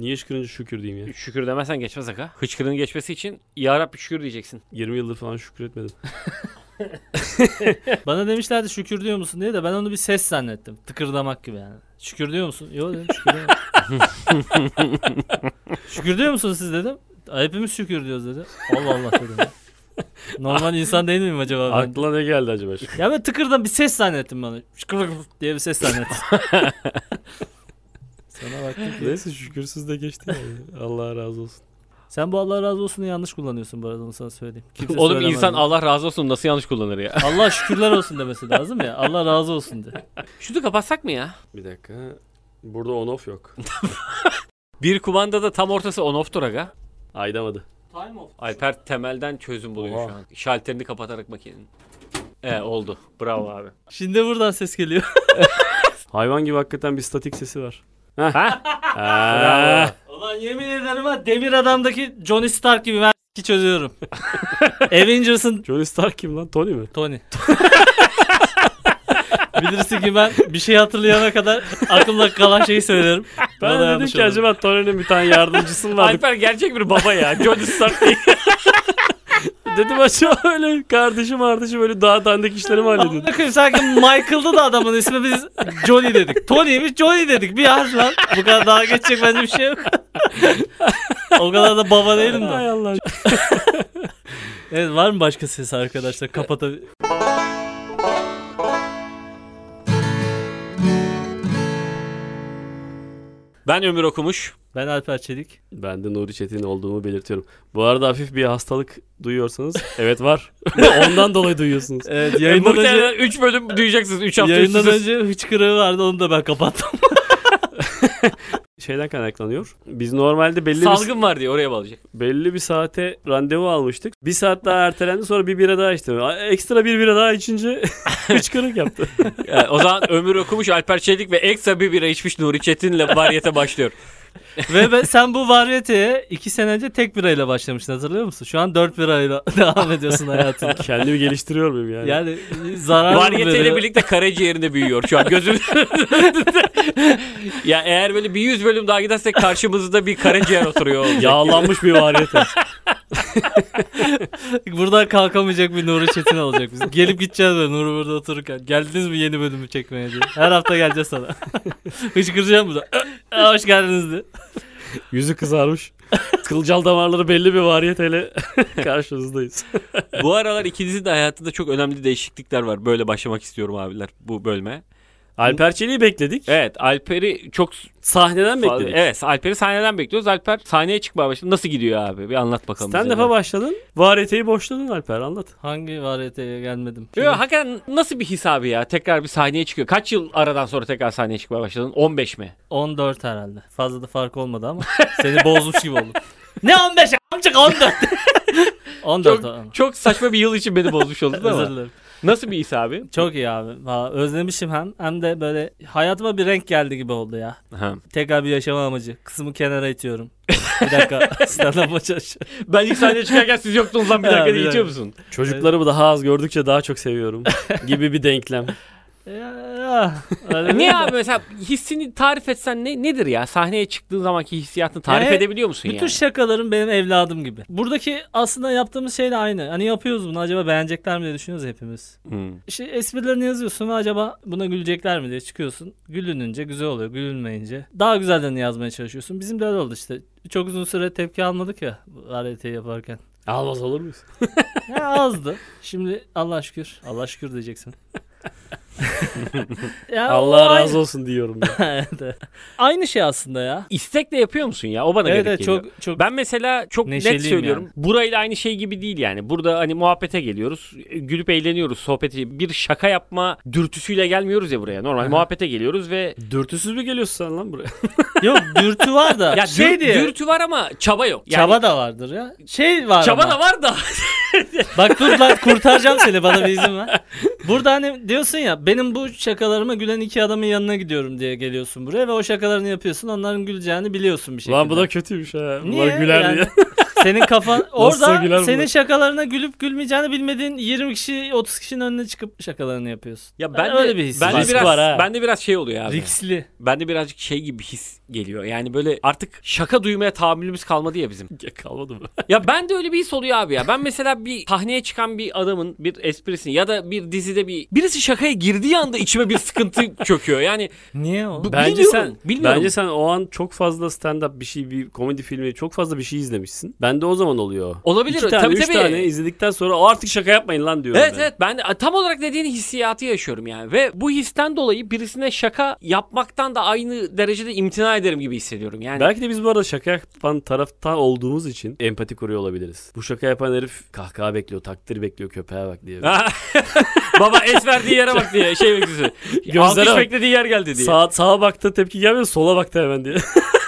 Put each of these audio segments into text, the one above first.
Niye şükürünce şükür diyeyim ya. Şükür demezsen geçmez aga. Hıçkırığın geçmesi için ya Rabbi şükür diyeceksin. 20 yıldır falan şükür etmedim. Bana demişlerdi şükür diyor musun diye de ben onu bir ses zannettim. Tıkırdamak gibi yani. Şükür diyor musun? Yok dedim şükür diyorum. şükür diyor musunuz siz dedim. Hepimiz şükür diyoruz dedi. Allah Allah dedim. ya. Normal insan değil miyim acaba ben? Aklına ne geldi acaba? Ya ben tıkırdan bir ses zannettim bana. Şükür diye bir ses zannettim. Sana baktım ki. Neyse şükürsüz de geçti yani. Allah razı olsun. Sen bu Allah razı olsun'u yanlış kullanıyorsun bu arada onu sana söyleyeyim. Kimse Oğlum söylemez insan bunu. Allah razı olsun nasıl yanlış kullanır ya. Allah şükürler olsun demesi lazım ya. Allah razı olsun de. Şunu kapatsak mı ya? Bir dakika. Burada on off yok. Bir kumandada tam ortası on off'tur aga. Aydamadı. Time off. Alper temelden çözüm buluyor Oha. şu an. Şalterini kapatarak makinenin. E oldu. Bravo abi. Şimdi buradan ses geliyor. Hayvan gibi hakikaten bir statik sesi var. Heh. Ha? Ulan yemin ederim ha Demir Adam'daki Johnny Stark gibi ben ki çözüyorum. Avengers'ın Johnny Stark kim lan? Tony mi? Tony. Bilirsin ki ben bir şey hatırlayana kadar aklımda kalan şeyi söylerim. Ben Bana de dedim ki olur. acaba Tony'nin bir tane yardımcısı mı vardı? Alper gerçek bir baba ya. Johnny Stark değil. dedim acaba öyle kardeşim kardeşim böyle daha dandik işleri mi hallediyordu? Koyayım sanki Michael'dı da adamın ismi biz Johnny dedik. Tony'ymiş Johnny dedik. Bir harf lan. Bu kadar daha geçecek bence bir şey yok. o kadar da baba değilim de. Allah. Evet var mı başka ses arkadaşlar? Kapatabilir. Ben ömür okumuş. Ben Alper Çelik. Ben de Nuri Çetin olduğumu belirtiyorum. Bu arada hafif bir hastalık duyuyorsanız evet var. Ondan dolayı duyuyorsunuz. Evet E, yayından önce, muhtemelen 3 bölüm duyacaksınız. 3 hafta yayından üst üste. önce hıçkırığı vardı onu da ben kapattım. Şeyden kaynaklanıyor. Biz normalde belli bir, Salgın var diye oraya bağlayacak. belli bir saate randevu almıştık. Bir saat daha ertelendi sonra bir bira daha içtim. Ekstra bir bira daha içince hıçkırık yaptı. Yani o zaman ömür okumuş Alper Çelik ve ekstra bir bira içmiş Nuri Çetin'le variyete başlıyor. Ve ben, sen bu varyeteye iki sene önce tek birayla başlamıştın hatırlıyor musun? Şu an dört birayla devam ediyorsun hayatına. Kendimi geliştiriyor muyum yani? Yani zarar Variyeteyle birlikte karaciğerinde büyüyor şu an gözüm. ya eğer böyle bir 100 bölüm daha gidersek karşımızda bir karaciğer oturuyor olacak. Yağlanmış bir variyete. Buradan kalkamayacak bir Nuri Çetin olacak biz. Gelip gideceğiz böyle Nuri burada otururken. Geldiniz mi yeni bölümü çekmeye diye. Her hafta geleceğiz sana. Hıçkıracağım burada. Hoş geldiniz diye. Yüzü kızarmış. Kılcal damarları belli bir variyeteyle karşınızdayız. Bu aralar ikinizin de hayatında çok önemli değişiklikler var. Böyle başlamak istiyorum abiler bu bölüme. Alper Çelik'i bekledik. Evet Alper'i çok Sahneden bekledik. Evet Alper'i sahneden bekliyoruz. Alper sahneye çıkmaya başladı. Nasıl gidiyor abi? Bir anlat bakalım. bize. Stand-up'a başladın. Variyeteyi boşladın Alper anlat. Hangi variyeteye gelmedim? Yo, hakikaten nasıl bir his abi ya? Tekrar bir sahneye çıkıyor. Kaç yıl aradan sonra tekrar sahneye çıkmaya başladın? 15 mi? 14 herhalde. Fazla da fark olmadı ama seni bozmuş gibi oldum. ne 15 amcık 14. 14 Çok, çok saçma bir yıl için beni bozmuş oldun Özür ama. dilerim. Nasıl bir his abi? Çok iyi abi. Valla özlemişim hem hem de böyle hayatıma bir renk geldi gibi oldu ya. Ha. Tekrar bir yaşama amacı. Kısmı kenara itiyorum. Bir dakika stand-up'a çalışıyorum. Ben ilk sahneye çıkarken siz yoktunuz lan bir dakika bir diye dakika. geçiyor musun? Çocukları daha az gördükçe daha çok seviyorum gibi bir denklem. Niye abi mesela hissini tarif etsen ne nedir ya? Sahneye çıktığın zamanki hissiyatını tarif Yani edebiliyor musun Bütün yani? şakalarım benim evladım gibi. Buradaki aslında yaptığımız şey de aynı. Hani yapıyoruz bunu acaba beğenecekler mi diye düşünüyoruz hepimiz. Hmm. İşte esprilerini yazıyorsun ve acaba buna gülecekler mi diye çıkıyorsun. Gülününce güzel oluyor, gülünmeyince daha güzellerini yazmaya çalışıyorsun. Bizim de öyle oldu işte. Çok uzun süre tepki almadık ya RT yaparken. Almaz olur muyuz? Ya azdı. Şimdi Allah şükür. Allah şükür diyeceksin. ya Allah aynı- razı olsun diyorum. Evet. Aynı şey aslında ya. İstekle yapıyor musun ya? O bana Evet, garip evet geliyor. çok çok Ben mesela çok net söylüyorum. yani. Burayla aynı şey gibi değil yani. Burada hani muhabbete geliyoruz. Gülüp eğleniyoruz. Sohbeti bir şaka yapma dürtüsüyle gelmiyoruz ya buraya. Normal muhabbete geliyoruz ve Dürtüsüz mü geliyorsun sen lan buraya? yok dürtü var da. ya şey dür- diye. dürtü var ama çaba yok. Yani Çaba da vardır ya. Şey var çaba ama. da var da. Bak dur lan kurtaracağım seni bana bir izin ver. Burada hani diyorsun ya benim bu şakalarıma gülen iki adamın yanına gidiyorum diye geliyorsun buraya ve o şakalarını yapıyorsun onların güleceğini biliyorsun bir şekilde. Lan bu da kötüymüş ha. Niye? Bunlar güler Yani- diye. senin kafan orada bu? senin şakalarına gülüp gülmeyeceğini bilmediğin 20 kişi 30 kişinin önüne çıkıp şakalarını yapıyorsun. Ya ben öyle de, bir his ben de var. biraz var ha. ben de biraz şey oluyor abi. Riskli. Ben de birazcık şey gibi his geliyor. Yani böyle artık şaka duymaya tahammülümüz kalmadı ya bizim. Ya Kalmadı mı? ya ben de öyle bir his oluyor abi ya. Ben mesela bir sahneye çıkan bir adamın bir esprisini ya da bir dizide bir birisi şakaya girdiği anda içime bir sıkıntı çöküyor. Yani Niye o? Bu- Bence Bilmiyorum, sen bilmiyorum. bence sen o an çok fazla stand-up bir şey, bir komedi filmi, çok fazla bir şey izlemişsin. Ben de o zaman oluyor. olabilir. İki tane, tabii üç tabii. tane izledikten sonra "O artık şaka yapmayın lan diyorum. Evet ben. evet ben de tam olarak dediğin hissiyatı yaşıyorum yani ve bu histen dolayı birisine şaka yapmaktan da aynı derecede imtina ederim gibi hissediyorum yani. Belki de biz bu arada şaka yapan tarafta olduğumuz için empati kuruyor olabiliriz. Bu şaka yapan herif kahkaha bekliyor, takdir bekliyor, köpeğe bak diye. Baba es verdiği yere bak diye şey beklisi. Gözlere Alkış bak. beklediği yer geldi diye. Sağa, sağa baktı tepki gelmedi, sola baktı hemen diye.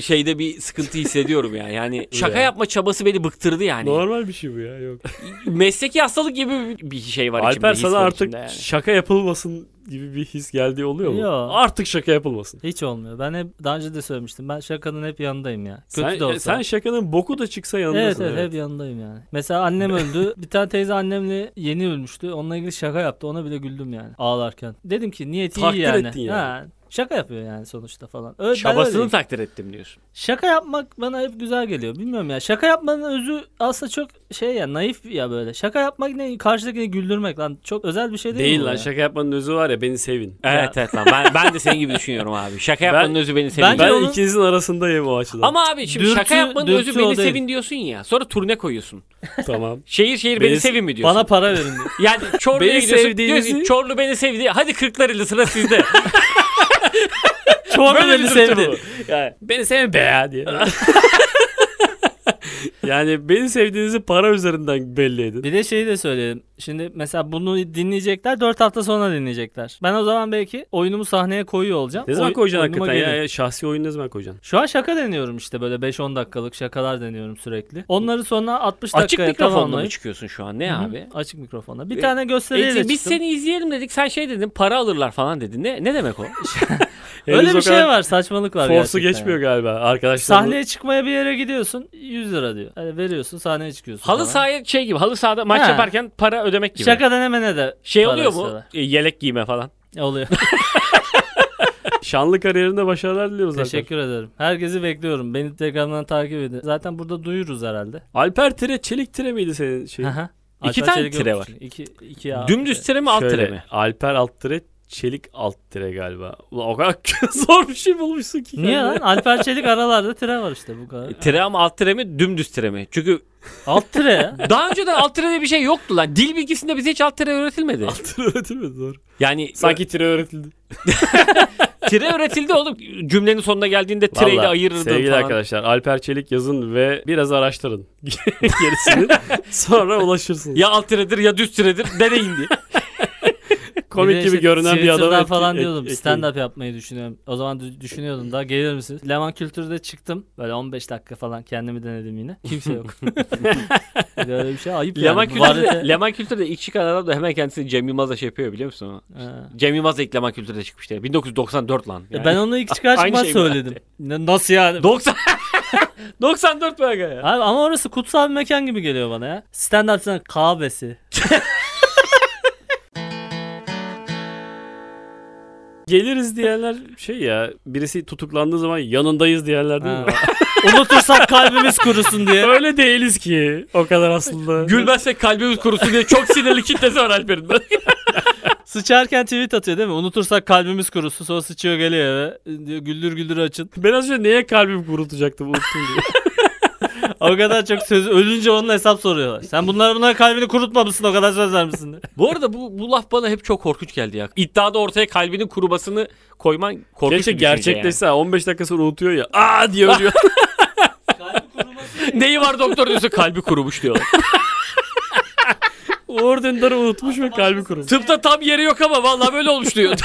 Şeyde bir sıkıntı hissediyorum yani. Yani şaka Ya. yapma çabası beni bıktırdı yani. Normal bir şey bu ya yok. Mesleki hastalık gibi bir şey var içimde. Alper his sana var artık içimde yani. şaka yapılmasın gibi bir his geldiği oluyor mu? Yok. Artık şaka yapılmasın. Hiç olmuyor. Ben hep daha önce de söylemiştim. Ben şakanın hep yanındayım ya. Kötü Sen, de olsa. sen şakanın boku da çıksa Evet, yanındasın. evet hep yanındayım yani. Mesela annem öldü. bir tane teyze annemle yeni ölmüştü. Onunla ilgili şaka yaptı. Ona bile güldüm yani ağlarken. Dedim ki niyeti Takdir iyi yani. ettin yani. Ha, şaka yapıyor yani sonuçta falan. Öyle, Çabasını takdir ettim diyorsun. Şaka yapmak bana hep güzel geliyor. Bilmiyorum ya. Şaka yapmanın özü aslında çok şey ya naif ya böyle. Şaka yapmak ne? Karşıdakini güldürmek lan. Çok özel bir şey değil, Değil mi bu lan ya? şaka yapmanın özü var ya beni sevin. Evet evet lan ben, ben de senin gibi düşünüyorum abi. Şaka yapmanın Ben- özü beni. Bence Ben onun- ikinizin arasındayım o açıdan. Ama abi şimdi Dürtü- şaka yapmanın dürtü özü beni değil. sevin diyorsun ya. Sonra turne koyuyorsun. tamam. Şehir şehir beni, Beni- sevin mi diyorsun? Bana para verin diyor. Yani Çorlu'ya Beni gidiyorsun. sevdiğinizi- Diyorsun Çorlu beni sevdi. Hadi Kırklareli sıra sizde. Çorlu Böyle beni sevdi. Yani. Beni sevin be ya diye. yani beni sevdiğinizi para üzerinden belli edin. Bir de şeyi de söyleyelim. Şimdi mesela bunu dinleyecekler 4 hafta sonra dinleyecekler. Ben o zaman belki oyunumu sahneye koyuyor olacağım. Ne zaman Oy- koyacaksın hakikaten ya, ya? Şahsi oyun ne zaman koyacaksın? Şu an şaka deniyorum işte böyle 5-10 dakikalık şakalar deniyorum sürekli. Onları sonra 60 Açık dakikaya mikrofonla mı tamamlayıp çıkıyorsun şu an? Ne Hı hı, abi? Açık mikrofonla. Bir E, tane gösteriyle E, biz çıktım. seni izleyelim dedik. Sen şey dedin para alırlar falan dedin. Ne ne demek o? Öyle bir şey var saçmalık var Force'u gerçekten geçmiyor galiba arkadaşlar. Sahneye çıkmaya bir yere gidiyorsun 100 lira diyor. Yani veriyorsun sahneye çıkıyorsun. halı falan. sahaya şey gibi. Halı sahada maç Ha. yaparken para ödemek gibi. Şaka denemene de Şey para oluyor mu? istiyorlar. E, Yelek giyme falan. Oluyor. Şanlı kariyerinde başarılar diliyoruz Alper. Teşekkür ederim. Herkesi bekliyorum. Beni Telegram'dan takip edin. Zaten burada duyuruz herhalde. Alper Tire, Çelik Tire miydi senin şey? Aha. İki Alper tane Çelik tire yokmuş. var. İki, iki ya. Dümdüz tire mi alt Şöyle, tire mi? Alper alt tire, Çelik alt tire galiba. Ulan o kadar zor bir şey bulmuşsun ki. Niye lan? Alper Çelik aralarda tire var işte bu kadar. Tire ama alt tire mi dümdüz tire mi? Çünkü Alt tire ya. daha önceden alt tire diye bir şey yoktu lan. Dil bilgisinde bize hiç alt tire öğretilmedi. Alt tire öğretilmedi doğru. Yani Sanki tire öğretildi. tire öğretildi oğlum. Cümlenin sonuna geldiğinde tireyle Vallahi ayırırdın Sevgili falan. arkadaşlar Alper Çelik yazın ve biraz araştırın gerisini. Sonra ulaşırsınız. Ya alt tiredir ya düz tiredir deneyin diye. Komik gibi görünen bir adam. Etki- falan ek- diyordum. ekleyin. Stand up yapmayı düşünüyorum. O zaman dü- düşünüyordum daha gelir misiniz? Leman Kültür'de çıktım. Böyle 15 dakika falan kendimi denedim yine. Kimse yok. Bir de Öyle bir şey ayıp Leman yani. Kültür'de, Varete- Leman Kültür'de ilk çıkan adam da hemen kendisini Cem Yılmaz'la şey yapıyor biliyor musun? Ha. Cem Yılmaz da ilk Leman Kültür'de çıkmıştı. 1994 lan. E Ben onu ilk çıkar Aynı çıkmaz şey mi? söyledim. Ne- Nasıl yani? 90 94 be aga ya. Abi ama orası kutsal bir mekan gibi geliyor bana ya. Stand up'ın kahvesi. Geliriz diyenler şey ya birisi tutuklandığı zaman yanındayız diyenler değil mi? Unutursak kalbimiz kurusun diye. Öyle değiliz ki o kadar aslında. Gülmezsek kalbimiz kurusun diye çok sinirli kitlesi var Alper'in. Sıçarken tweet atıyor değil mi? Unutursak kalbimiz kurusun. Sonra sıçıyor geliyor eve. Diyor, güldür güldür açın. Ben az önce neye kalbimi kurutacaktım unuttum diye. O kadar çok söz ölünce onun hesap soruyorlar. Sen bunlara bunlara kalbini kurutmamışsın o kadar söz vermişsin diye. bu arada bu, bu laf bana hep çok korkunç geldi ya. İddiada ortaya kalbinin kurumasını koyman korkunç Keşke bir düşünce gerçekleşse 15 dakika sonra unutuyor ya. Aa diye ölüyor. yani. Neyi var doktor diyorsa kalbi kurumuş diyorlar. Uğur Dündar'ı unutmuş ve kalbi kurumuş. Tıpta tam yeri yok ama vallahi böyle olmuş diyor.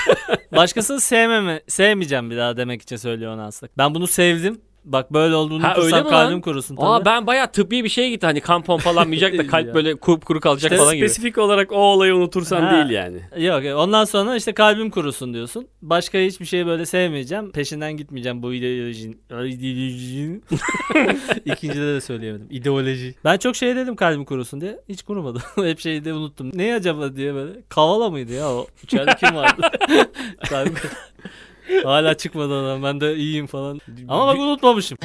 Başkasını sevmeme, sevmeyeceğim bir daha demek için söylüyor onu aslında. Ben bunu sevdim. Bak böyle olduğunu Ha, öyle mi kalbim lan? kurusun tabii. Aa ben bayağı tıbbi bir şeye gitti. Hani kan pompalanmayacak da kalp böyle kurup kuru kalacak İşte falan gibi. Spesifik olarak o olayı unutursan Ha. değil yani. Yok yok. ondan sonra işte kalbim kurusun diyorsun. Başka hiçbir şeyi böyle sevmeyeceğim. Peşinden gitmeyeceğim bu ideolojinin. ideolojinin. İkincide de söyleyemedim. İdeoloji. Ben çok şey dedim kalbim kurusun diye. Hiç kurumadı. Hep şeyi de unuttum. Ne acaba diye böyle. Kavala mıydı ya o? İçeride kim vardı? kalbim Hala çıkmadı adam. Ben de iyiyim falan. Ama bak unutmamışım.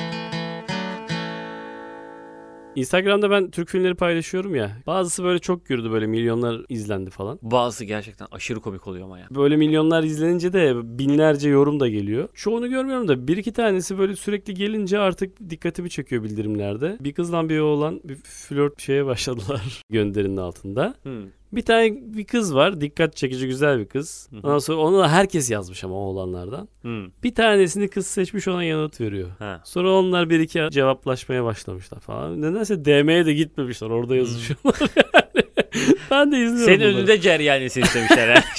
Instagram'da ben Türk filmleri paylaşıyorum ya. Bazısı böyle çok gürdü böyle milyonlar izlendi falan. Bazısı gerçekten aşırı komik oluyor ama ya. Böyle milyonlar izlenince de binlerce yorum da geliyor. Çoğunu görmüyorum da bir iki tanesi böyle sürekli gelince artık dikkatimi çekiyor bildirimlerde. Bir kızla bir oğlan bir flört şeye başladılar gönderinin altında. Hmm. Bir tane bir kız var. Dikkat çekici güzel bir kız. Hı hı. Ondan sonra onu da herkes yazmış ama oğlanlardan. Hmm. Bir tanesini kız seçmiş ona yanıt veriyor. Ha. Sonra onlar bir iki cevaplaşmaya başlamışlar falan. Nedense DM'ye de gitmemişler. Orada yazışıyorlar yani. ben de izliyorum Senin bunları. önünde cereyan etsin istemişler.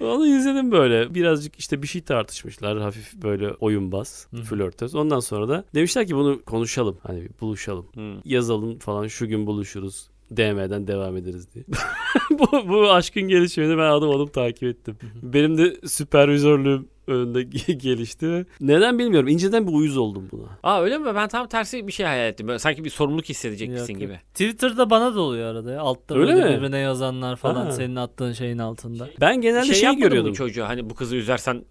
Onu izledim böyle. Birazcık işte bir şey tartışmışlar. Hafif böyle oyunbaz, Hı hı. flörtöz. Ondan sonra da demişler ki bunu konuşalım. Hani buluşalım. Hmm. Yazalım falan şu gün buluşuruz. DM'den devam ederiz diye. bu, bu aşkın gelişimini ben adım adım takip ettim. Benim de süpervizörlüğüm önünde gelişti. Neden bilmiyorum. İnceden bir uyuz oldum buna. Aa öyle mi? Ben tam tersi bir şey hayal ettim. Böyle sanki bir sorumluluk hissedecekmişsin Yok, gibi. yok. Twitter'da bana da oluyor arada ya. Altta Öyle böyle mi? birbirine yazanlar falan Ha. senin attığın şeyin altında. Ben genelde şey şey, görüyordum. mı çocuğa? Hani bu kızı üzersen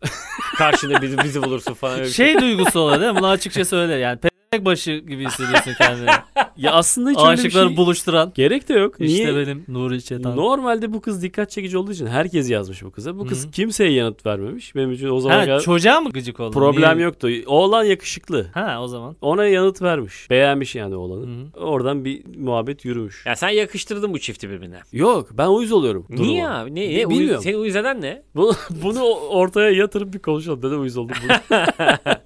karşında bizi bizi bulursun falan. öyle bir Şey duygusu oluyor değil mi? Bunu açıkça söyle. Yani başı gibi hissediyorsun kendini. Ya aslında hiç öyle bir Aşıkları şey... buluşturan. Gerek de yok. İşte Niye? benim Nuri Çetan. Normalde bu kız dikkat çekici olduğu için herkes yazmış bu kıza. Bu kız Hı. kimseye yanıt vermemiş. Benim için o zaman Ha, kadar çocuğa mı gıcık oldun? problem Niye? yoktu. Oğlan yakışıklı. Ha o zaman. Ona yanıt vermiş. Beğenmiş yani oğlanı. hı. Oradan bir muhabbet yürümüş. Ya sen yakıştırdın bu çifti birbirine. Yok ben uyuz oluyorum. duruma. Niye abi? Ne? Ne? Uyuz, bilmiyorum. seni uyuz eden ne? Bunu, bunu ortaya yatırıp bir konuşalım. Neden uyuz oldum bunu?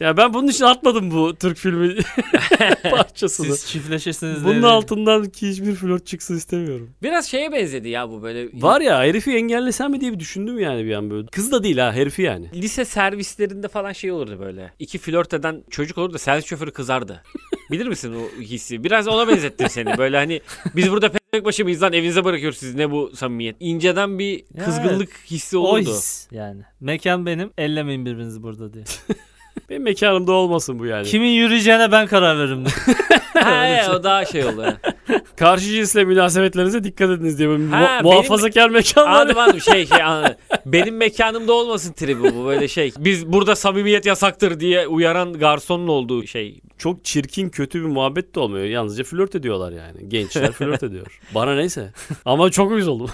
ya ben bunun için atmadım bu Türk filmi parçasını. Siz çiftleşirsiniz Bunun altından ki hiçbir flört çıksın istemiyorum. Biraz şeye benzedi ya bu böyle. Var ya herifi engellesem mi diye bir düşündüm yani bir an böyle. Kız da değil ha herifi yani. Lise servislerinde falan şey olurdu böyle. İki flört eden çocuk olurdu servis şoförü kızardı. Bilir misin o hissi? Biraz ona benzettim seni. Böyle hani biz burada pek başı mıyız lan evinize bırakıyoruz sizi ne bu samimiyet. İnceden bir Ya kızgınlık hissi O olurdu. his yani. Mekan benim ellemeyin birbirinizi burada diye. Benim mekanımda olmasın bu yani. Kimin yürüyeceğine ben karar veririm. Ha, evet, o daha şey oldu. Karşı cinsle münasebetlerinize dikkat ediniz diye böyle mu- Ha, benim- muhafazakar mekanlar. Anladım anladım şey şey anladım. Benim mekanımda olmasın tribi bu böyle şey. Biz burada samimiyet yasaktır diye uyaran garsonun olduğu şey. Çok çirkin kötü bir muhabbet de olmuyor. Yalnızca flört ediyorlar yani. Gençler flört ediyor. Bana neyse. Ama çok uyuz oldum.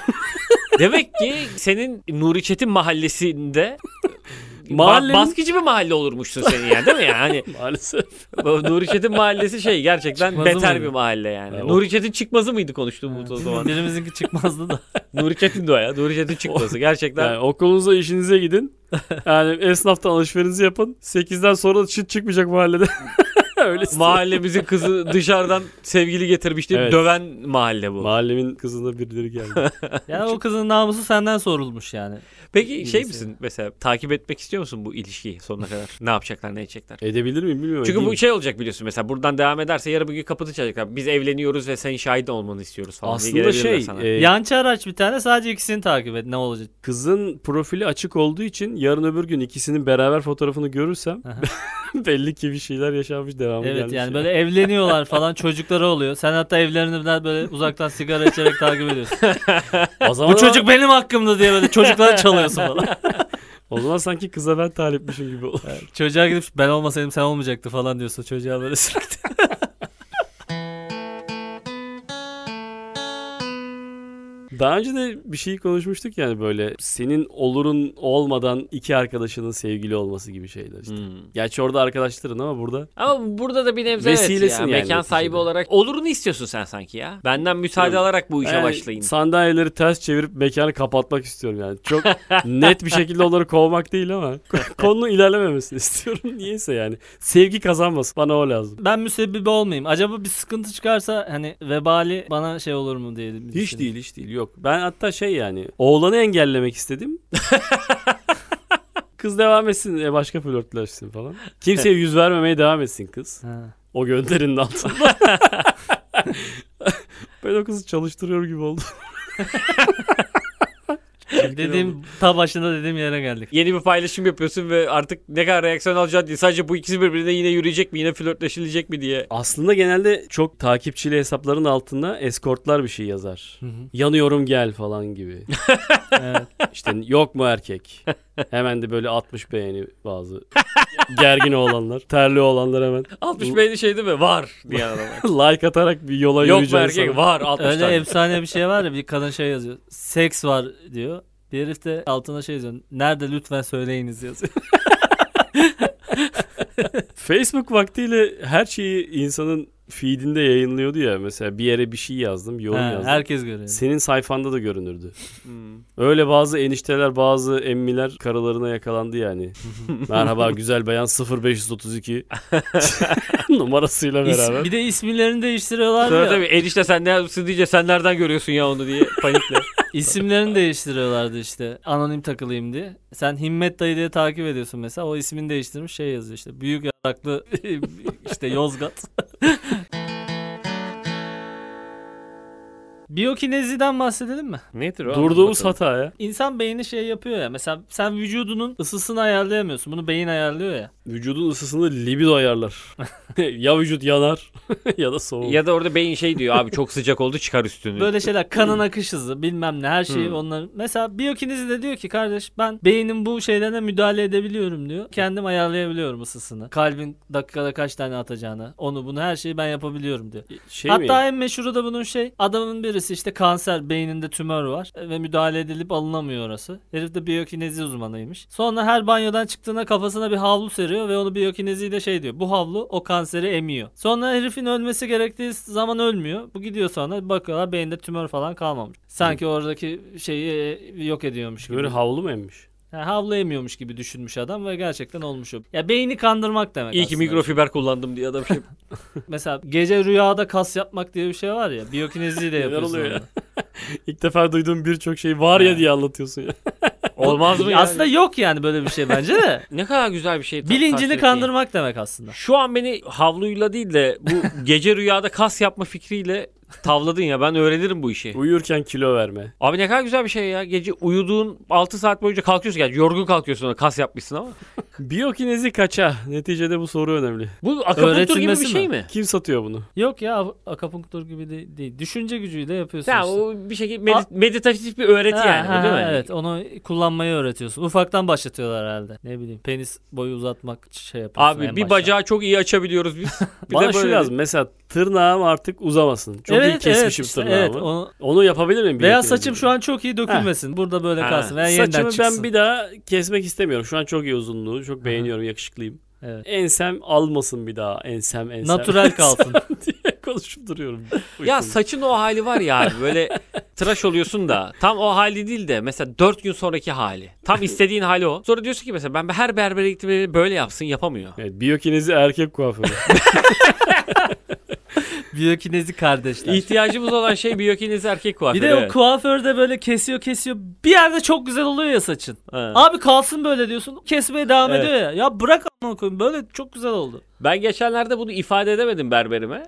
Demek ki senin Nuri Çetin mahallesinde Mahallenin- ba- baskıcı bir mahalle olurmuşsun senin yani değil mi yani? Maalesef. Nuri Çetin mahallesi şey gerçekten Çıkmazı beter mıydı? bir mahalle yani. Ha, Nuri Çetin çıkmazı mıydı konuştuğumuz o zaman? Birimizinki çıkmazdı da. Nuri Çetin de o ya. Nuri Çetin çıkması gerçekten. Yani okulunuza işinize gidin. Yani esnaftan alışverinizi yapın. 8'den sonra çıt çıkmayacak mahallede. Öyle Mahallemizin kızı dışarıdan sevgili getirmişti. Evet. Döven mahalle bu. Mahallemin kızına birileri geldi. Yani o kızın namusu senden sorulmuş yani. Peki şey İyisi. misin mesela takip etmek istiyor musun bu ilişkiyi sonuna kadar? ne yapacaklar ne edecekler? Edebilir miyim bilmiyorum. Çünkü bu şey olacak biliyorsun mesela buradan devam ederse yarın bir gün kapıda çalacaklar. Biz evleniyoruz ve senin şahit olmanı istiyoruz falan diye aslında gelebilirler şey sana. e, Yançar aç bir tane sadece ikisini takip et ne olacak. kızın profili açık olduğu için yarın öbür gün ikisinin beraber fotoğrafını görürsem belli ki bir şeyler yaşanmış devamı Evet yani böyle evleniyorlar falan çocukları oluyor. Sen hatta evlerinden böyle uzaktan sigara içerek takip ediyorsun. o zaman Bu çocuk benim hakkımda diye böyle çocukları çalıyorsun falan. o zaman sanki kıza ben talipmişim gibi olur. Çocuğa gidip ben olmasaydım sen olmayacaktı falan diyorsun çocuğa böyle sürekli. Daha önce de bir şey konuşmuştuk yani böyle senin olurun olmadan iki arkadaşının sevgili olması gibi şeyler işte. Hmm. Gerçi orada arkadaşların ama burada Ama burada da bir nebze evet Vesilesin ya. yani Mekan neticede. sahibi olarak olurunu istiyorsun sen sanki ya. Benden müsaade alarak bu işe ben başlayın. sandalyeleri ters çevirip mekanı kapatmak istiyorum yani. Çok net bir şekilde onları kovmak değil ama konunun ilerlememesini istiyorum. Niyeyse yani. Sevgi kazanmasın. Bana o lazım. Ben müsebbibi olmayayım. Acaba bir sıkıntı çıkarsa hani vebali bana şey olur mu diye. Hiç değil hiç değil yok. Ben hatta şey yani oğlanı engellemek istedim. Kız devam etsin e, başka flörtleşsin falan. Kimseye yüz vermemeye devam etsin kız. Ha. O gönderinin altında. ben o kızı çalıştırıyor gibi oldum. Dediğim ta başında dediğim yere geldik. Yeni bir paylaşım yapıyorsun ve artık ne kadar reaksiyon alacaksın diye sadece bu ikisi birbirine yine yürüyecek mi yine flörtleşilecek mi diye. Aslında genelde çok takipçili hesapların altında eskortlar bir şey yazar. Hı hı. Yanıyorum gel falan gibi. Evet. İşte yok mu erkek? Hemen de böyle 60 beğeni bazı gergin olanlar. Terli olanlar hemen 60 beğeni şey değil mi? Var diye adam. like atarak bir yola Yok mu yürüyeceğiz. erkek? sana. Var 60 Öyle tane. efsane bir şey var ya bir kadın şey yazıyor. Seks var diyor. Bir herif de altına şey yazıyor. Nerede lütfen söyleyiniz yazıyor. Facebook vaktiyle her şeyi insanın feedinde yayınlıyordu ya. Mesela bir yere bir şey yazdım, yorum Ha, yazdım. herkes görüyor. Senin sayfanda da görünürdü. Hmm. Öyle bazı enişteler, bazı emmiler karılarına yakalandı yani. Merhaba güzel bayan 0532 numarasıyla İs- beraber. bir de isimlerini değiştiriyorlar Sonra ya. tabii enişte sen ne yapıyorsun diyece sen nereden görüyorsun ya onu diye panikle. İsimlerini değiştiriyorlardı işte. Anonim takılayım diye. Sen Himmet dayı diye takip ediyorsun mesela. O ismini değiştirmiş şey yazıyor işte. Büyük yaraklı işte Yozgat. Biyokineziden bahsedelim mi? Nedir o? Durduğumuz hata ya. İnsan beyni şey yapıyor ya. Mesela sen vücudunun ısısını ayarlayamıyorsun. Bunu beyin ayarlıyor ya. Vücudun ısısını libido ayarlar. ya vücut yanar ya da soğur. Ya da orada beyin şey diyor abi çok sıcak oldu çıkar üstünü. Böyle şeyler kanın akış hızı bilmem ne her şeyi Hmm. onların. Mesela biyokinezi de diyor ki kardeş ben beynin bu şeylerine müdahale edebiliyorum diyor. Kendim ayarlayabiliyorum ısısını. Kalbin dakikada kaç tane atacağını. Onu bunu her şeyi ben yapabiliyorum diyor. şey Hatta mi? en meşhuru da bunun şey adamın birisi işte kanser beyninde tümör var ve müdahale edilip alınamıyor orası. Herif de biyokinezi uzmanıymış. Sonra her banyodan çıktığında kafasına bir havlu seriyor ve onu biyokineziyle şey diyor. Bu havlu o kanseri emiyor. Sonra herifin ölmesi gerektiği zaman ölmüyor. Bu gidiyor sonra bakıyorlar beyinde tümör falan kalmamış. Sanki oradaki şeyi yok ediyormuş gibi. Böyle havlu mu emmiş? Yani havlu emiyormuş gibi düşünmüş adam ve gerçekten olmuş o. Ya beyni kandırmak demek İyi ki aslında. mikrofiber kullandım diye adam şey. Mesela gece rüyada kas yapmak diye bir şey var ya. Biyokineziyle Neler yapıyorsun oluyor ya? İlk defa duyduğum birçok şey var ya diye anlatıyorsun ya. Olmaz mı ya? Aslında yok yani böyle bir şey bence de. ne kadar güzel bir şey. ta- Bilincini ettiğin. kandırmak demek aslında. Şu an beni havluyla değil de bu gece rüyada kas yapma fikriyle tavladın ya ben öğrenirim bu işi. Uyurken kilo verme. Abi ne kadar güzel bir şey ya. Gece uyuduğun 6 saat boyunca kalkıyorsun. Yani yorgun kalkıyorsun kas yapmışsın ama. Biyokinezi kaça? Neticede bu soru önemli. Bu akupunktur gibi bir Öğretilmesi şey mi? mi? Kim satıyor bunu? Yok ya akapunktur gibi de değil. Düşünce gücüyle yapıyorsun Ya işte. o bir şekilde medi- meditatif bir öğreti Ha, yani ha, değil mi? Evet onu kullanmayı öğretiyorsun. Ufaktan başlatıyorlar herhalde. Ne bileyim penis boyu uzatmak şey yapıyorsun. Abi en bir başta. bacağı çok iyi açabiliyoruz biz. Bir Bana de şu böyle lazım. Mesela tırnağım artık uzamasın. Çok iyi kesmişim işte, tırnağımı. Evet, onu, Onu yapabilir miyim? veya biyokinezi? saçım şu an çok iyi dökülmesin. Burada böyle Ha. kalsın. Veya yeniden Saçımı çıksın. ben bir daha kesmek istemiyorum. Şu an çok iyi uzunluğu. Çok beğeniyorum. Yakışıklıyım. Evet. Ensem almasın bir daha. Ensem ensem. Natural kalsın. diye konuşup duruyorum. Ya saçın o hali var ya abi böyle tıraş oluyorsun da tam o hali değil de mesela 4 gün sonraki hali. Tam istediğin hali o. Sonra diyorsun ki mesela ben her berbere gittiğimde böyle yapsın yapamıyor. Evet, biyokinezi erkek kuaförü. Biyokinezi kardeşler. İhtiyacımız olan şey biyokiniz erkek kuaförü. Bir de o evet. kuaförde böyle kesiyor kesiyor. Bir yerde çok güzel oluyor ya saçın. Ha. Abi kalsın böyle diyorsun. Kesmeye devam Evet. ediyor ya. Ya bırak amına koyayım. Böyle çok güzel oldu. Ben geçenlerde bunu ifade edemedim berberime.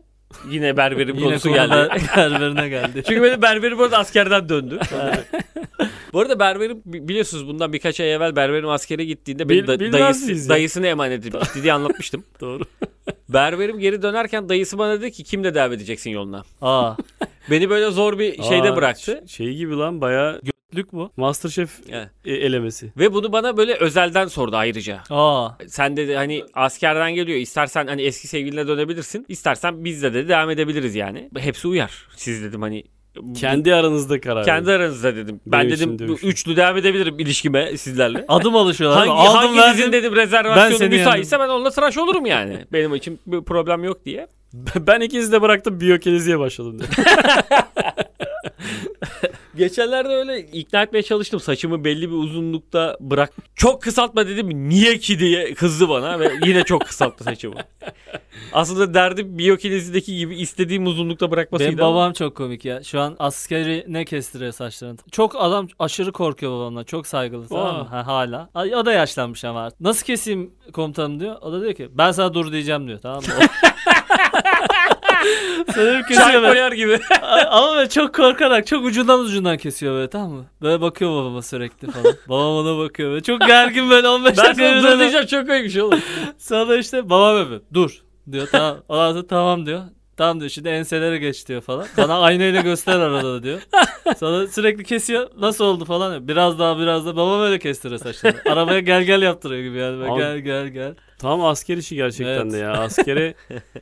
Yine berberim Yine konusu konu geldi. ber- berberine geldi. Çünkü benim berberim bu arada askerden döndü. bu arada berberim bi- biliyorsunuz bundan birkaç ay evvel berberim askere gittiğinde benim Bil- da- dayısı, dayısını emanet edip gitti diye anlatmıştım. Doğru. Berberim geri dönerken dayısı bana dedi ki kimle devam edeceksin yoluna? Aa. Beni böyle zor bir şeyde Aa, bıraktı. ş- Şey gibi lan baya Lük bu. Masterchef Evet. e, elemesi. Ve bunu bana böyle özelden sordu ayrıca. Aa. Sen dedi hani askerden geliyor istersen hani eski sevgiline dönebilirsin. İstersen bizle de devam edebiliriz yani. Hepsi uyar. Siz dedim hani Kendi aranızda karar. kendi verin. aranızda dedim. Ben Dövüşün, dedim bu dövüşün. üçlü devam edebilirim ilişkime sizlerle. Adım alışıyorlar. Hangi, Aldım hanginizin verdim. dedim Ben rezervasyonu seni müsaitse ben onunla tıraş olurum yani. Benim için bir problem yok diye. Ben ikinizi de bıraktım biyokineziye başladım. diye. Geçenlerde öyle ikna etmeye çalıştım. Saçımı belli bir uzunlukta bırak. Çok kısaltma dedim. Niye ki diye kızdı bana ve yine çok kısalttı saçımı. Aslında derdim biyokinezideki gibi istediğim uzunlukta bırakmasıydı. Benim ama- babam çok komik ya. Şu an askeri ne kestiriyor saçlarını. Çok adam aşırı korkuyor babamdan. Çok saygılı tamam mı? Ha, hala. O da yaşlanmış ama artık. Nasıl keseyim komutanım diyor. O da diyor ki ben sana dur diyeceğim diyor tamam mı? Çay kesiyor böyle. koyar gibi. Ama böyle çok korkarak çok ucundan ucundan kesiyor böyle tamam mı? Böyle bakıyor babama sürekli falan. Babam ona bakıyor böyle. Çok gergin böyle 15 Ben dakika. sana dur diyeceğim çok koymuş oğlum. Sonra işte babam yapıyor. Dur diyor tamam. Ondan sonra tamam diyor. Tamam diyor şimdi enselere geç diyor falan. Bana aynayla göster arada diyor. Sonra sürekli kesiyor. Nasıl oldu falan. diyor. Biraz daha biraz daha. Babam öyle kestiriyor saçlarını. Arabaya gel gel yaptırıyor gibi yani. Böyle Abi- gel gel gel. Tam asker işi gerçekten Evet. de ya. Askere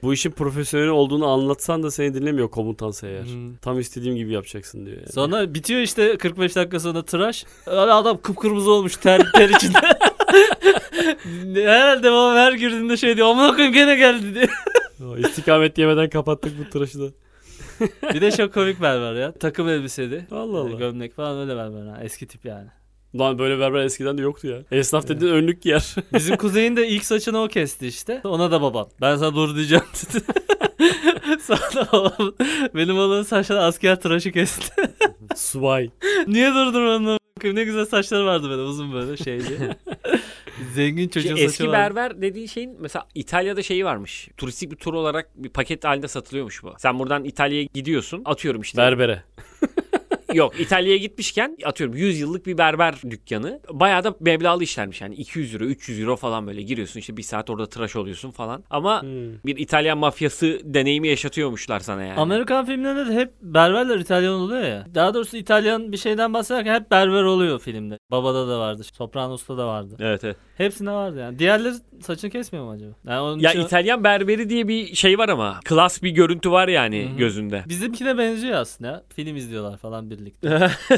bu işin profesyonel olduğunu anlatsan da seni dinlemiyor komutansa eğer. Hmm. Tam istediğim gibi yapacaksın diyor yani. Sonra bitiyor işte 45 dakika sonra tıraş. Adam kıpkırmızı olmuş ter, ter içinde. Herhalde babam her girdiğinde şey diyor. Amına koyayım gene geldi diye. İstikamet yemeden kapattık bu tıraşı da. Bir de çok komik berber ya. Takım elbiseli. Allah Allah. Gömlek falan öyle berber ha. Eski tip yani. Lan böyle berber eskiden de yoktu ya. Esnaf dediğin önlük giyer. Bizim kuzeyin de ilk saçını o kesti işte. Ona da babam. Ben sana dur diyeceğim dedi. Sonra babam benim oğlanın saçları asker tıraşı kesti. Subay. Niye durdurmadın? a**? Ne güzel saçları vardı böyle uzun böyle şeydi. Zengin çocuğun Şey, saçı eski vardı. berber dediğin şeyin mesela İtalya'da şeyi varmış. Turistik bir tur olarak bir paket halinde satılıyormuş bu. Sen buradan İtalya'ya gidiyorsun. Atıyorum işte. Berbere. Yok İtalya'ya gitmişken atıyorum 100 yıllık bir berber dükkanı. Bayağı da meblağlı işlermiş yani 200 euro 300 euro falan böyle giriyorsun işte bir saat orada tıraş oluyorsun falan. Ama Hmm. bir İtalyan mafyası deneyimi yaşatıyormuşlar sana yani. Amerikan filmlerinde de hep berberler İtalyan oluyor ya. Daha doğrusu İtalyan bir şeyden bahsederken hep berber oluyor filmde. Babada da vardı. Sopranos'ta da vardı. Evet evet. Hepsinde vardı yani. Diğerleri saçını kesmiyor mu acaba? Yani onun Ya için- İtalyan berberi diye bir şey var ama klas bir görüntü var yani Hı hı. gözünde. Bizimkine benziyor aslında. Film izliyorlar falan birlikte.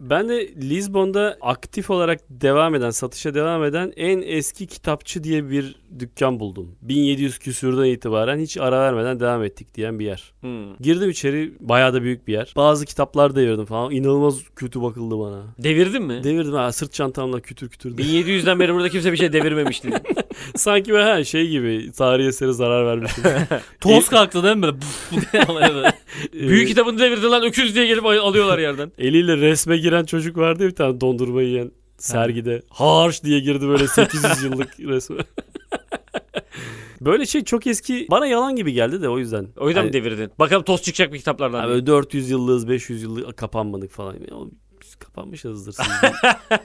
Ben de Lizbon'da aktif olarak devam eden, satışa devam eden en eski kitapçı diye bir dükkan buldum. 1700 küsürden itibaren hiç ara vermeden devam ettik diyen bir yer. Hmm. Girdim içeri bayağı da büyük bir yer. Bazı kitaplar devirdim falan. İnanılmaz kötü bakıldı bana. Devirdin mi? Devirdim ha sırt çantamla kütür kütür. 1700'den beri burada kimse bir şey devirmemişti. Sanki ben ha, şey gibi tarihi eseri zarar vermişim. Toz kalktı değil mi. Büyük kitabını devirdin lan öküz diye gelip al- alıyorlar yerden. Eliyle resme giren çocuk vardı ya bir tane dondurma yiyen sergide. Harş diye girdi böyle 800 yıllık resme. Böyle şey çok eski bana yalan gibi geldi de o yüzden. O yüzden mi devirdin? Bakalım toz çıkacak mı kitaplardan? Diye. böyle 400 yıllığız 500 yıllık kapanmadık falan. Ya, biz kapanmışızdır siz.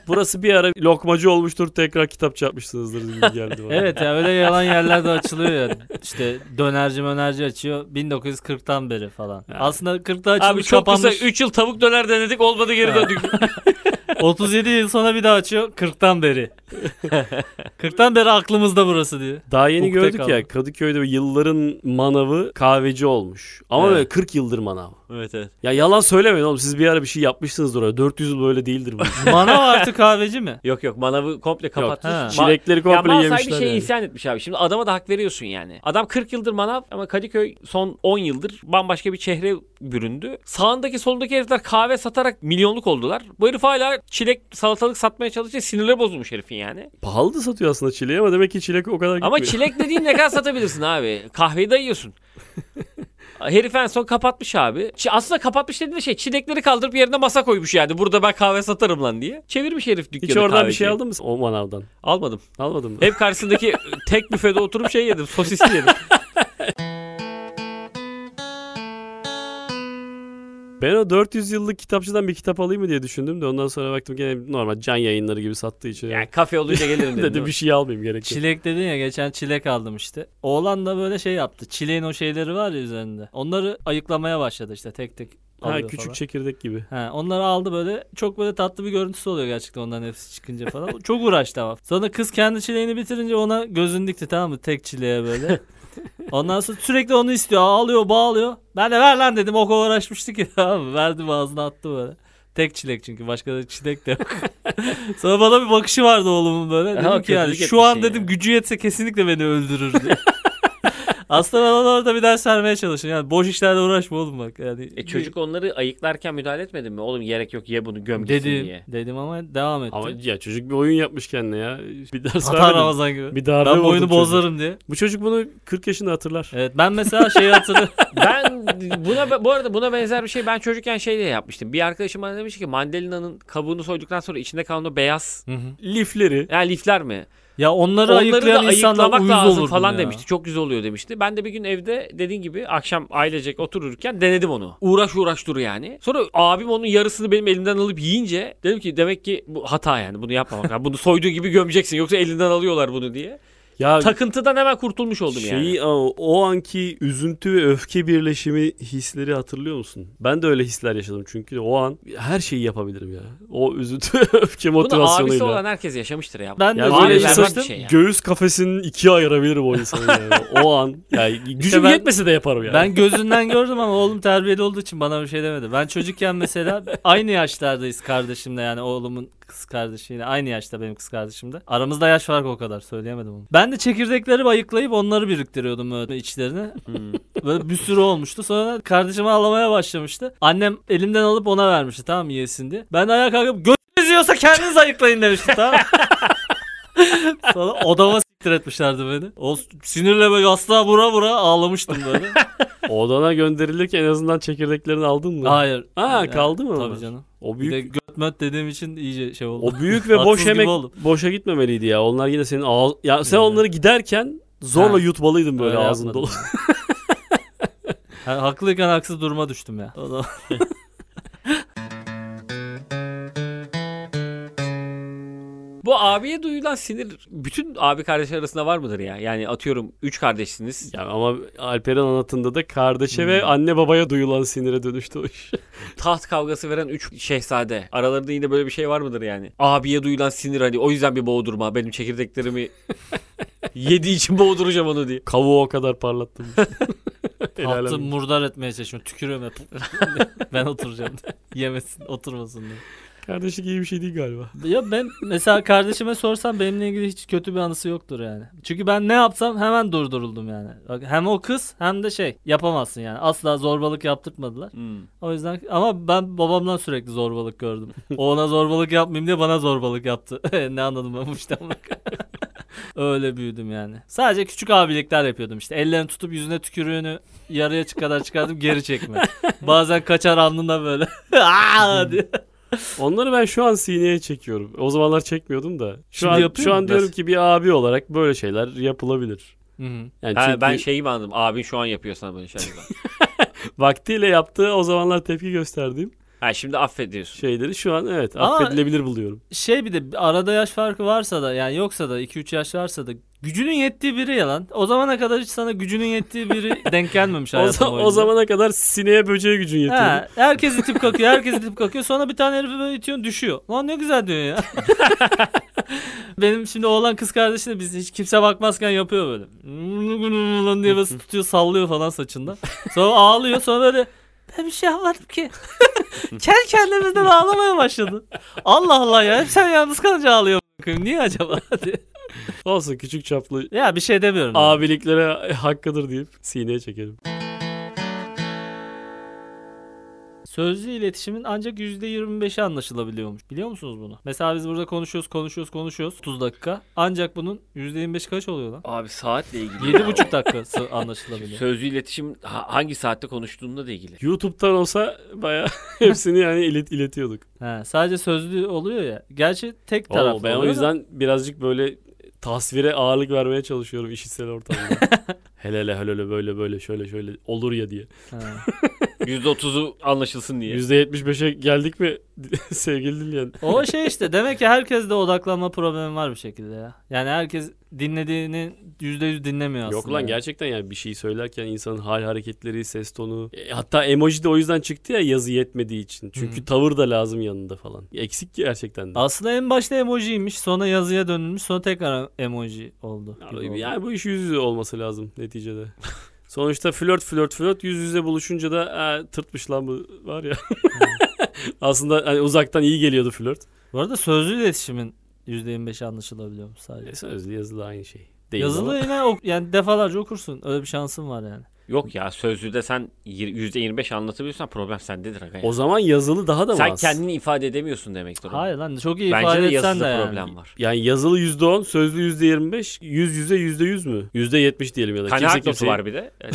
Burası bir ara lokmacı olmuştur tekrar kitapçı yapmışsınızdır gibi geldi bana. Evet ya öyle yalan yerler de açılıyor ya. İşte dönerci mönerci açıyor 1940'tan beri falan. Ha. Aslında 40'ta açılmış Abi çok kapanmış. kısa 3 yıl tavuk döner denedik olmadı geri döndük. 37 yıl sonra bir daha açıyor 40'tan beri. 40'tan beri aklımızda burası diyor. Daha yeni Ukde gördük kaldı. ya Kadıköy'de yılların manavı kahveci olmuş. Ama Evet. böyle 40 yıldır manav. Evet evet. Ya yalan söylemeyin oğlum siz bir ara bir şey yapmışsınızdır oraya. 400 yıl böyle değildir bu. Manav artık kahveci mi? Yok yok manavı komple kapatmış. Ha. Çilekleri ya komple mal yemişler sahibi şeye yani. isyan etmiş abi. Şimdi adama da hak veriyorsun yani. Adam 40 yıldır manav ama Kadıköy son 10 yıldır bambaşka bir şehre büründü. Sağındaki solundaki herifler kahve satarak milyonluk oldular. Bu herif hala çilek salatalık satmaya çalışıyor. Sinirleri bozulmuş herifin yani. Pahalı da satıyor aslında çileği ama demek ki çilek o kadar gitmiyor. Ama çilek dediğin ne kadar satabilirsin abi? Kahveyi dayıyorsun. Herif en son kapatmış abi. Ç- Aslında kapatmış dediğin şey çilekleri kaldırıp yerine masa koymuş yani. Burada ben kahve satarım lan diye. Çevirmiş herif dükkanı Hiç oradan bir şey aldın mı o manavdan? Almadım. Almadın mı? Hep karşısındaki tek büfede oturup şey yedim. Sosisli yedim. Ben o 400 yıllık kitapçıdan bir kitap alayım mı diye düşündüm de ondan sonra baktım gene normal can yayınları gibi sattığı için. Yani kafe olunca gelirim dedim. Dedim bir şey almayayım gerek yok. Çilek dedin ya geçen çilek aldım işte. Oğlan da böyle şey yaptı. Çileğin o şeyleri var ya üzerinde. Onları ayıklamaya başladı işte tek tek. Ha küçük falan. çekirdek gibi. He, onları aldı böyle çok böyle tatlı bir görüntüsü oluyor gerçekten onların hepsi çıkınca falan. çok uğraştı ama. Sonra kız kendi çileğini bitirince ona gözün dikti tamam mı tek çileğe böyle. Ondan sonra sürekli onu istiyor ağlıyor bağlıyor. Ben de ver lan dedim o kadar uğraşmıştı ki tamam mı? Verdim ağzına attı böyle. Tek çilek çünkü başka da çilek de yok. sonra bana bir bakışı vardı oğlumun böyle. Dedim ki yani şu an dedim ya. gücü yetse kesinlikle beni öldürürdü. Aslında ben orada bir ders vermeye çalışıyorum. Yani boş işlerle uğraşma oğlum bak. Yani E çocuk onları ayıklarken müdahale etmedi mi? Oğlum gerek yok ye bunu göm gitsin dedim, diye. dedim ama devam etti. Ama ya çocuk bir oyun yapmış kendine ya. Bir ders Hata vermedin. Ramazan gibi. Bir darbe ben vurdu boyunu çocuğa. bozarım diye. Bu çocuk bunu 40 yaşında hatırlar. Evet ben mesela şeyi hatırlıyorum. Ben buna bu arada buna benzer bir şey ben çocukken şey diye yapmıştım. Bir arkadaşım bana demiş ki mandalina'nın kabuğunu soyduktan sonra içinde kalan o beyaz Lifleri. yani lifler mi? Ya onları, Onları da ayıklayan insanlar ayıklamak uyuz lazım falan ya. demişti. Çok güzel oluyor demişti. Ben de bir gün evde dediğin gibi akşam ailecek otururken denedim onu. Uğraş uğraş dur yani. Sonra abim onun yarısını benim elimden alıp yiyince dedim ki demek ki bu hata yani bunu yapmamak. lazım. bunu soyduğu gibi gömeceksin yoksa elinden alıyorlar bunu diye. Ya Takıntıdan hemen kurtulmuş oldum şeyi yani. o, o anki üzüntü ve öfke birleşimi hisleri hatırlıyor musun? Ben de öyle hisler yaşadım çünkü o an her şeyi yapabilirim ya. O üzüntü öfke Bunu abisi motivasyonuyla. olan herkes yaşamıştır ya. Ben de Yani öyle yaşamıştım. şey ya. Göğüs kafesinin ikiye ayırabilirim o insanı yani. o an. Yani gücüm ben- yetmese de yaparım yani. Ben gözünden gördüm ama oğlum terbiyeli olduğu için bana bir şey demedi. Ben çocukken mesela aynı yaşlardayız kardeşimle yani oğlumun kız kardeşi yine aynı yaşta benim kız kardeşim de. Aramızda yaş farkı o kadar söyleyemedim onu. Ben de çekirdekleri ayıklayıp onları biriktiriyordum böyle içlerine. Hmm. Böyle bir sürü olmuştu. Sonra kardeşim ağlamaya başlamıştı. Annem elimden alıp ona vermişti tamam yesin diye. Ben de ayağa kalkıp yiyorsa kendiniz ayıklayın demiştim tamam? Sonra odama siktir etmişlerdi beni. O sinirle böyle asla vura vura ağlamıştım böyle. Odana gönderilirken en azından çekirdeklerini aldın mı? Hayır. Ha, Yani, kaldı mı onlar? Tabii canım. O Bir de büyük möt dediğim için iyice şey oldu. o büyük ve boş Haksız gibi emek oldum. boşa gitmemeliydi ya. Onlar yine senin ağız ya sen onları giderken zorla Ha. yutmalıydın böyle Öyle ağzın yapmadım. dolu. Ha, haklıyken haksız duruma düştüm ya. O da- Bu abiye duyulan sinir bütün abi kardeş arasında var mıdır ya? Yani atıyorum 3 kardeşsiniz. Ya ama Alper'in anlatında da kardeşe Hmm. ve anne babaya duyulan sinire dönüştü o iş. Taht kavgası veren 3 şehzade. Aralarında yine böyle bir şey var mıdır yani? Abiye duyulan sinir hani o yüzden bir boğdurma. Benim çekirdeklerimi yediği için boğduracağım onu diye. Kavuğu o kadar parlattım. Alem. murdar etmeye çalışıyorum. Tükürüyorum hep. ben oturacağım. Yemesin, oturmasın diye. Kardeşlik iyi bir şey değil galiba. Ya ben mesela kardeşime sorsam benimle ilgili hiç kötü bir anısı yoktur yani. Çünkü ben ne yapsam hemen durduruldum yani. Bak, Hem o kız hem de şey yapamazsın yani. Asla zorbalık yaptırtmadılar. Hmm. O yüzden ama ben babamdan sürekli zorbalık gördüm. O ona zorbalık yapmayayım diye bana zorbalık yaptı. ne anladım ben bu işten bak. Öyle büyüdüm yani. Sadece küçük abilikler yapıyordum işte. Ellerini tutup yüzüne tükürüğünü yarıya kadar çıkardım geri çekme. Bazen kaçar alnında böyle. Aa diye. Onları ben şu an sineye çekiyorum. O zamanlar çekmiyordum da. Şu Şimdi an şu an musun? diyorum ki bir abi olarak böyle şeyler yapılabilir. Hı hı. Yani Ha, çünkü ben şeyi anladım? Abin şu an yapıyor sana böyle şeyler. vaktiyle yaptığı o zamanlar tepki gösterdiğim ha şimdi affediyorsun. şeyleri şu an evet Ama- affedilebilir buluyorum. Şey bir de arada yaş farkı varsa da yani yoksa da 2-3 yaş varsa da gücünün yettiği biri yalan. O zamana kadar hiç sana gücünün yettiği biri denk gelmemiş O, hayatım za- boyunca. o zamana kadar sineğe böceğe gücün yetiyor. Ha, herkes itip kakıyor, herkes itip kakıyor. Sonra bir tane herifi böyle itiyorsun düşüyor. Lan ne güzel diyorsun ya. Benim şimdi oğlan kız kardeşi de biz hiç kimse bakmazken yapıyor böyle. Lan diye böyle tutuyor sallıyor falan saçında. Sonra ağlıyor sonra böyle ben bir şey yapmadım ki. Kendi kendimizden ağlamaya başladı. Allah Allah ya hep sen yalnız kalınca ağlıyor. Niye acaba? diye. Olsun küçük çaplı ya bir şey demiyorum. abiliklere hakkıdır deyip sineye çekelim. Sözlü iletişimin ancak %25'i anlaşılabiliyormuş. Biliyor musunuz bunu? Mesela biz burada konuşuyoruz, konuşuyoruz, konuşuyoruz. 30 dakika. Ancak bunun %25 kaç oluyor lan? Abi saatle ilgili. 7,5 dakikası anlaşılabiliyor. Sözlü iletişim ha- hangi saatte konuştuğunla da ilgili. YouTube'dan olsa bayağı hepsini yani ilet iletiyorduk. He, sadece sözlü oluyor ya. Gerçi tek Oo, taraflı ben o oluyor da- yüzden birazcık böyle tasvire ağırlık vermeye çalışıyorum işitsel ortamda. hele hele hele hele böyle böyle şöyle şöyle olur ya diye. He. %30'u anlaşılsın diye. %75'e geldik mi sevgili dinleyen? O şey işte demek ki herkeste odaklanma problemi var bir şekilde ya. Yani herkes dinlediğini %100 dinlemiyor aslında. Yok lan yani. gerçekten yani bir şey söylerken insanın hal hareketleri, ses tonu. e, hatta emoji de o yüzden çıktı ya yazı yetmediği için. Çünkü Hı. tavır da lazım yanında falan. Eksik gerçekten de. Aslında en başta emojiymiş sonra yazıya dönülmüş sonra tekrar emoji oldu. gibi oldu. Yani bu iş yüz yüze olması lazım neticede. Sonuçta flört flört flört yüz yüze buluşunca da "Aa, tırtmış lan bu var ya. Aslında hani uzaktan iyi geliyordu flört. Bu arada sözlü iletişimin %25'i anlaşılabiliyormuş sadece. E, sözlü yazılı aynı şey. değil Yazılı ama. yine ok- yani defalarca okursun. Öyle bir şansın var yani. Yok ya sözlüde sen yir- %25 anlatabiliyorsan problem sendedir aga. ya. O zaman yazılı daha da mı Sen az? kendini ifade edemiyorsun demektir. Hayır lan çok iyi Bence ifade de etsen yazıda de yani. problem var. Yani yazılı %10, sözlü %25, yüz yüze %100 mü? %70 diyelim ya da. Kanaat kimse notu kimseyi, var bir de. Yani,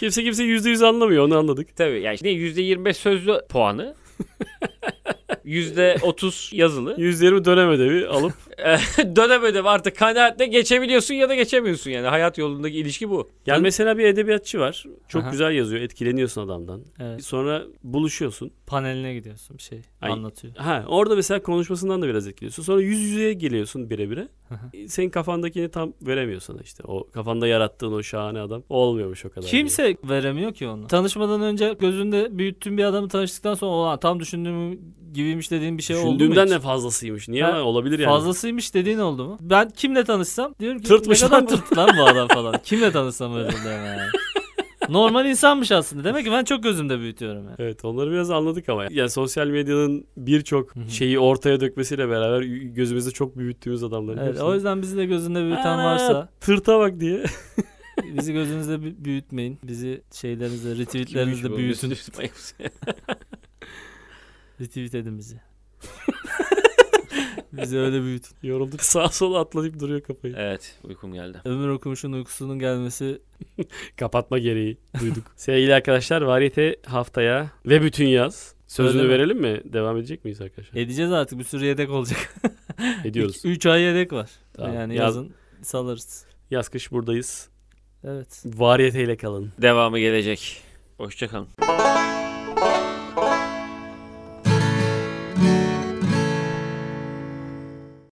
kimse kimse %100 anlamıyor onu anladık. tabii yani işte %25 sözlü puanı. %30 yazılı. %20 dönem ödevi alıp Dönem ödevi artık kanaatle geçebiliyorsun ya da geçemiyorsun yani. Hayat yolundaki ilişki bu. yani mesela bir edebiyatçı var. Çok Aha. güzel yazıyor. Etkileniyorsun adamdan. Evet. Sonra buluşuyorsun. Paneline gidiyorsun bir şey Ay. anlatıyor. Ha orada mesela konuşmasından da biraz etkiliyorsun. Sonra yüz yüzeye geliyorsun birebire. Aha. Senin kafandakini tam veremiyor sana işte. O kafanda yarattığın o şahane adam olmuyormuş o kadar. diye. Kimse veremiyor ki onu. Tanışmadan önce gözünde büyüttüğün bir adamı tanıştıktan sonra tam düşündüğüm gibiymiş dediğin bir şey oldu mu Düşündüğümden hiç? de fazlasıymış. Niye? Ha, Olabilir yani. Fazlasıymış dediğin oldu mu? Ben kimle tanışsam diyorum ki Tırtmış ne kadar lan bu." tırt lan bu adam falan. kimle tanışsam dilerim yani. Normal insanmış aslında. Demek ki ben çok gözümde büyütüyorum yani. Evet onları biraz anladık ama. Yani sosyal medyanın birçok şeyi ortaya dökmesiyle beraber gözümüzde çok büyüttüğümüz adamların Evet, hepsini- o yüzden bizi de gözünde büyüten Aa, varsa Tırta bak diye. bizi gözünüzde bü- büyütmeyin. Bizi retweetlerinizde bu? büyütün. Retweet edin bizi. Bizi öyle büyütün. Yorulduk sağa sola atlayıp duruyor kafayı. evet uykum geldi. Ömür okumuşun uykusunun gelmesi Kapatma gereği duyduk. Sevgili arkadaşlar variyete haftaya ve bütün yaz. Sözünü Öyle mi? verelim mi? Devam edecek miyiz arkadaşlar? edeceğiz artık. Bir sürü yedek olacak. Ediyoruz. 3 ay yedek var. Tamam. Yani Yaz- yazın salarız. Yaz kış buradayız. Evet. Variyeteyle kalın. Devamı gelecek. Hoşçakalın.